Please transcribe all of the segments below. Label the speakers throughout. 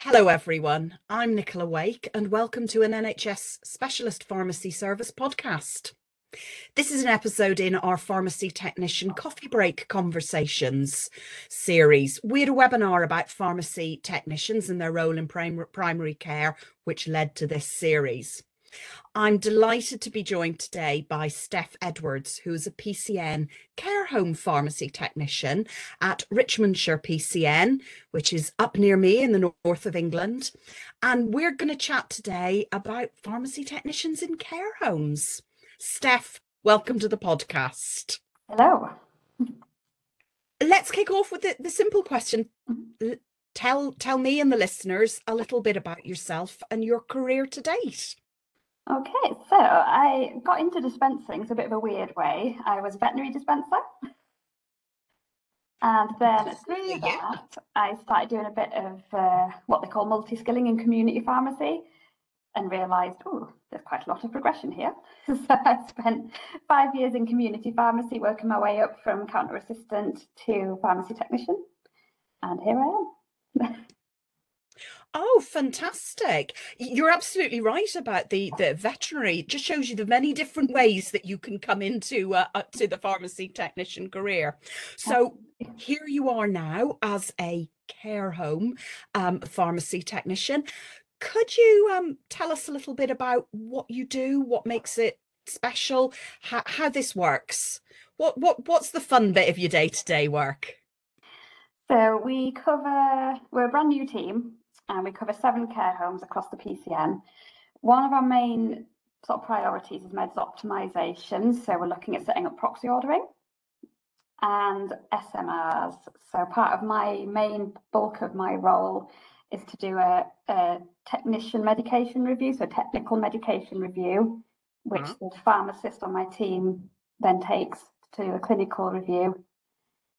Speaker 1: Hello, everyone. I'm Nicola Wake, and welcome to an NHS Specialist Pharmacy Service podcast. This is an episode in our Pharmacy Technician Coffee Break Conversations series. We had a webinar about pharmacy technicians and their role in prim- primary care, which led to this series. I'm delighted to be joined today by Steph Edwards, who is a PCN care home pharmacy technician at Richmondshire PCN, which is up near me in the north of England. And we're going to chat today about pharmacy technicians in care homes. Steph, welcome to the podcast.
Speaker 2: Hello.
Speaker 1: Let's kick off with the, the simple question.
Speaker 2: Mm-hmm.
Speaker 1: Tell tell me and the listeners a little bit about yourself and your career to date.
Speaker 2: Okay, so I got into dispensing, it's a bit of a weird way. I was a veterinary dispenser. And then through
Speaker 1: Yeah.
Speaker 2: that, I started doing a bit of uh, what they call multi skilling in community pharmacy and realised, oh, there's quite a lot of progression here. so I spent five years in community pharmacy, working my way up from counter assistant to pharmacy technician. And here I am.
Speaker 1: Oh, fantastic. You're absolutely right about the the veterinary. It just shows you the many different ways that you can come into uh, up to the pharmacy technician career. So here you are now as a care home um, pharmacy technician. Could you um, tell us a little bit about what you do, what makes it special, how, how this works? What what what's the fun bit of your day-to-day work?
Speaker 2: So we cover, we're a brand new team and we cover seven care homes across the PCN. One of our main sort of priorities is meds optimization. So we're looking at setting up proxy ordering and SMRs. So part of my main bulk of my role is to do a, a technician medication review, so technical medication review, which
Speaker 1: Mhm.
Speaker 2: the pharmacist on my team then takes to do a clinical review.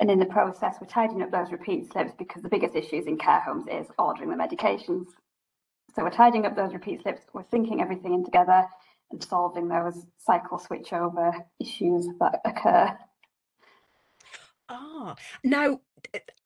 Speaker 2: And in the process, we're tidying up those repeat slips because the biggest issues in care homes is ordering the medications. So we're tidying up those repeat slips, we're syncing everything in together and solving those cycle switchover issues that occur.
Speaker 1: Ah, now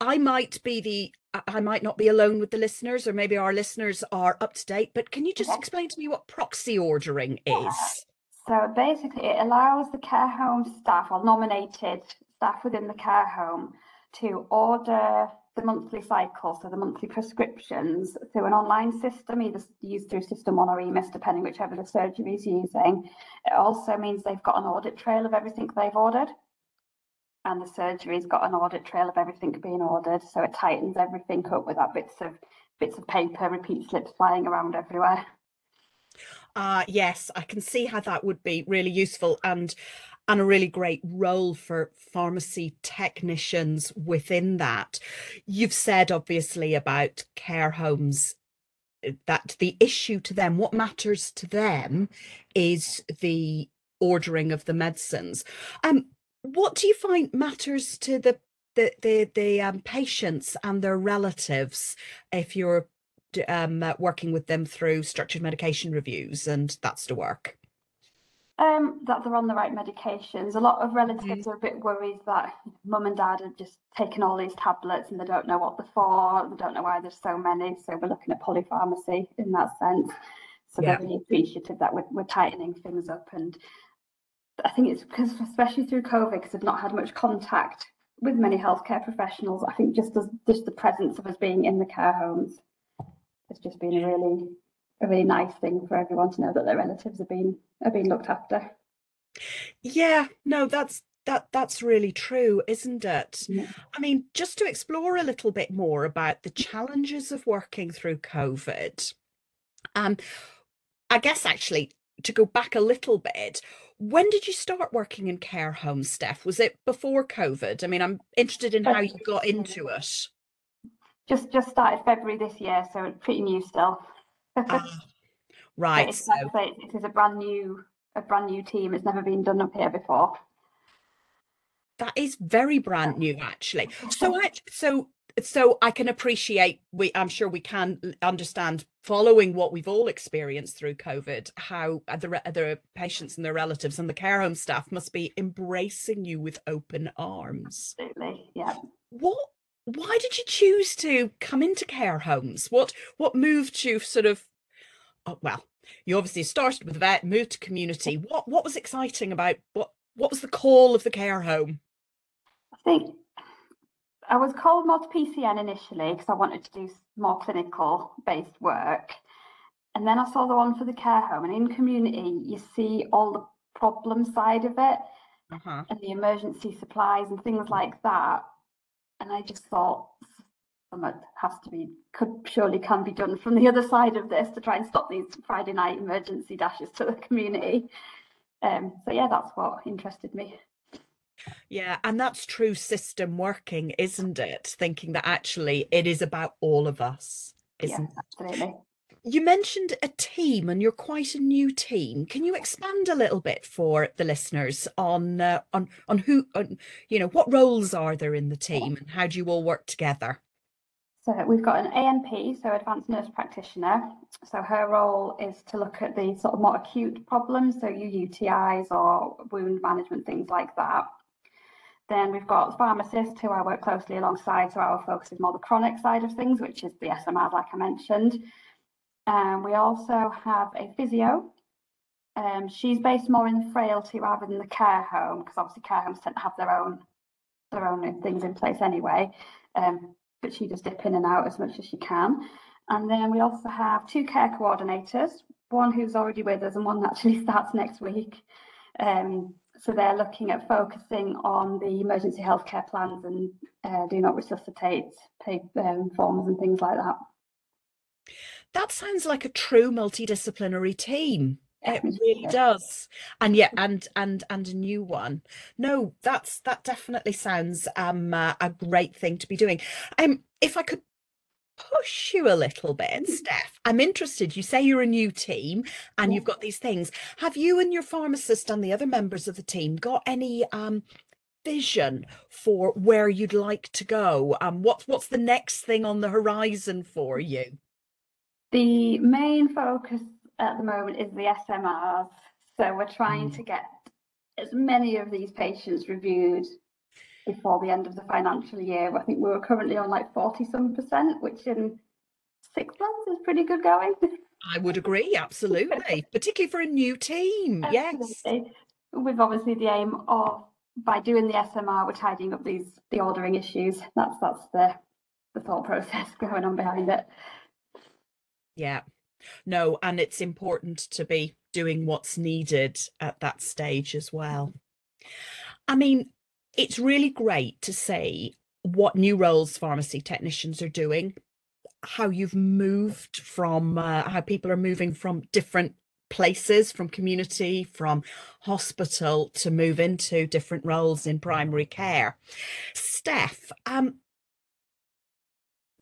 Speaker 1: I might be the I- might not be alone with the listeners, or maybe our listeners are up to date, but can you just explain to me what proxy ordering is?
Speaker 2: So basically, it allows the care home staff or nominated staff within the care home to order the monthly cycle, so the monthly prescriptions through an online system, either used through SystmOne or EMIS, depending whichever the surgery is using. It also means they've got an audit trail of everything they've ordered. And the surgery's got an audit trail of everything being ordered, so it tightens everything up without bits of bits of paper, repeat slips flying around everywhere.
Speaker 1: Ah, yes, I can see how that would be really useful and and a really great role for pharmacy technicians within that. You've said obviously about care homes uh, that the issue to them, what matters to them is the ordering of the medicines. Um, what do you find matters to the the the, the um, patients and their relatives if you're um, uh, working with them through structured medication reviews and that's the work?
Speaker 2: Um, that they're on the right medications. A lot of relatives are a bit worried that mum and dad are just taking all these tablets and they don't know what they're for, they don't know why there's so many. So we're looking at polypharmacy in that sense. So
Speaker 1: Yeah.
Speaker 2: they're really appreciative that we're, we're tightening things up. And I think it's because, especially through COVID, because they've not had much contact with many healthcare professionals. I think just as just the presence of us being in the care homes has just been a really a really nice thing for everyone to know that their relatives have been are being looked after.
Speaker 1: Yeah, no, that's that that's really true, isn't it?
Speaker 2: Yeah.
Speaker 1: I mean, just to explore a little bit more about the challenges of working through COVID. Um, I guess actually to go back a little bit, when did you start working in care homes, Steph? Was it before COVID? I mean, I'm interested in how you got into it.
Speaker 2: Just just started February this year, so it's pretty new still.
Speaker 1: Ah, right.
Speaker 2: it's
Speaker 1: So
Speaker 2: like say, it is a brand new a brand new team. It's never been done up here before.
Speaker 1: that is very brand new, actually. So I so so I can appreciate we I'm sure we can understand following what we've all experienced through COVID, how the the patients and their relatives and the care home staff must be embracing you with open arms.
Speaker 2: Absolutely, yeah.
Speaker 1: What why did you choose to come into care homes? What what moved you sort of oh, well, you obviously started with vet, moved to community. What what was exciting about what what was the call of the care home?
Speaker 2: I think I was called more to PCN initially because I wanted to do more clinical based work. And then I saw the one for the care home and in community you see all the problem side of it uh-huh. and the emergency supplies and things like that. And I just thought something has to be could surely can be done from the other side of this to try and stop these Friday night emergency dashes to the community. Um, so yeah, that's what interested me.
Speaker 1: Yeah, and that's true system working, isn't it? Thinking that actually it is about all of us, isn't
Speaker 2: yeah, absolutely.
Speaker 1: You mentioned a team and you're quite a new team. Can you expand a little bit for the listeners on uh, on on who on, you know what roles are there in the team and how do you all work together?
Speaker 2: So we've got an ANP, so advanced nurse practitioner. So her role is to look at the sort of more acute problems, so your UTIs or wound management, things like that. Then we've got pharmacists who I work closely alongside, so our focus is more the chronic side of things, which is the SMRs, like I mentioned. Um, we also have a physio. Um, she's based more in frailty rather than the care home, because obviously care homes tend to have their own their own things in place anyway. Um, but she does dip in and out as much as she can. And then we also have two care coordinators, one who's already with us and one that actually starts next week. Um, so they're looking at focusing on the emergency healthcare plans and uh, do not resuscitate pay, um, forms and things like that.
Speaker 1: That sounds like a true multidisciplinary team. It really does. And yeah, and and and a new one. No, that's that definitely sounds um uh, a great thing to be doing. Um if I could push you a little bit, mm. Steph. I'm interested. You say you're a new team and you've got these things. Have you and your pharmacist and the other members of the team got any um vision for where you'd like to go? Um what's what's the next thing on the horizon for you?
Speaker 2: The main focus at the moment is the SMRs. So we're trying mm. to get as many of these patients reviewed before the end of the financial year. I think we were currently on like 40 some percent, which in six months is pretty good going.
Speaker 1: I would agree, absolutely, particularly for a new team. Absolutely. Yes.
Speaker 2: With obviously the aim of by doing the SMR, we're tidying up these the ordering issues. That's that's the the thought process going on behind it.
Speaker 1: Yeah. No, and it's important to be doing what's needed at that stage as well. I mean, it's really great to see what new roles pharmacy technicians are doing, how you've moved from, uh, how people are moving from different places, from community, from hospital to move into different roles in primary care. Steph, um,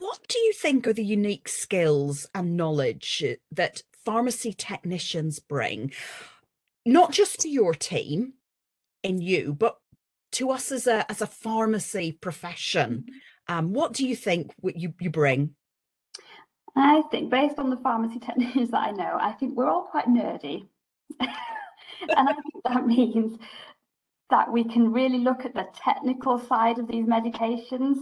Speaker 1: what do you think are the unique skills and knowledge that pharmacy technicians bring, not just to your team in you, but to us as a as a pharmacy profession, um, what do you think you you bring?
Speaker 2: I think based on the pharmacy technicians that I know, I think we're all quite nerdy. and I think that means that we can really look at the technical side of these medications,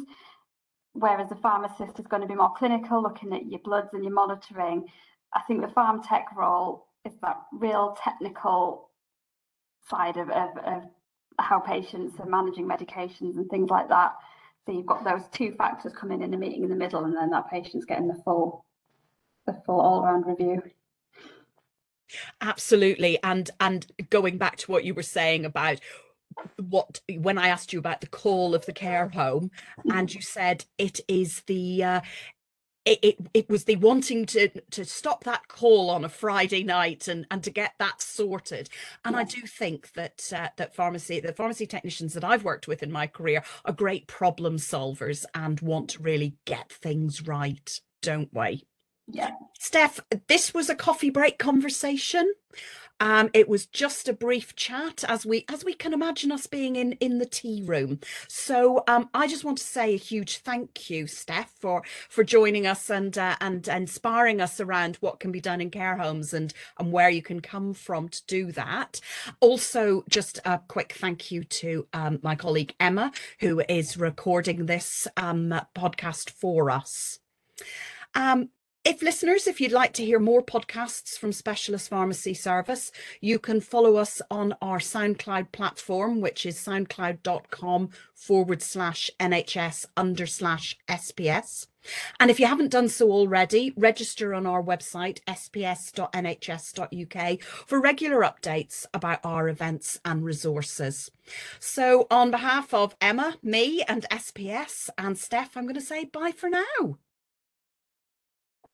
Speaker 2: whereas the pharmacist is going to be more clinical, looking at your bloods and your monitoring. I think the pharm tech role is that real technical side of, of, of how patients are managing medications and things like that. So you've got those two factors coming in a meeting in the middle, and then that patient's getting the full, the full all-round review.
Speaker 1: Absolutely, and and going back to what you were saying about what when I asked you about the call of the care home, and mm-hmm. you said it is the uh, it, it, it was the wanting to to stop that call on a Friday night and and to get that sorted. And I do think that uh, that pharmacy the pharmacy technicians that I've worked with in my career are great problem solvers and want to really get things right, don't we?
Speaker 2: Yeah.
Speaker 1: Steph, this was a coffee break conversation. Um, it was just a brief chat as we as we can imagine us being in in the tea room. So um, I just want to say a huge thank you, Steph, for for joining us and uh, and inspiring us around what can be done in care homes and and where you can come from to do that. Also, just a quick thank you to um, my colleague Emma, who is recording this um, podcast for us. Um, if listeners, if you'd like to hear more podcasts from Specialist Pharmacy Service, you can follow us on our SoundCloud platform, which is soundcloud.com forward slash NHS under slash SPS. And if you haven't done so already, register on our website, sps.nhs.uk, for regular updates about our events and resources. So, on behalf of Emma, me, and SPS, and Steph, I'm going to say bye for now.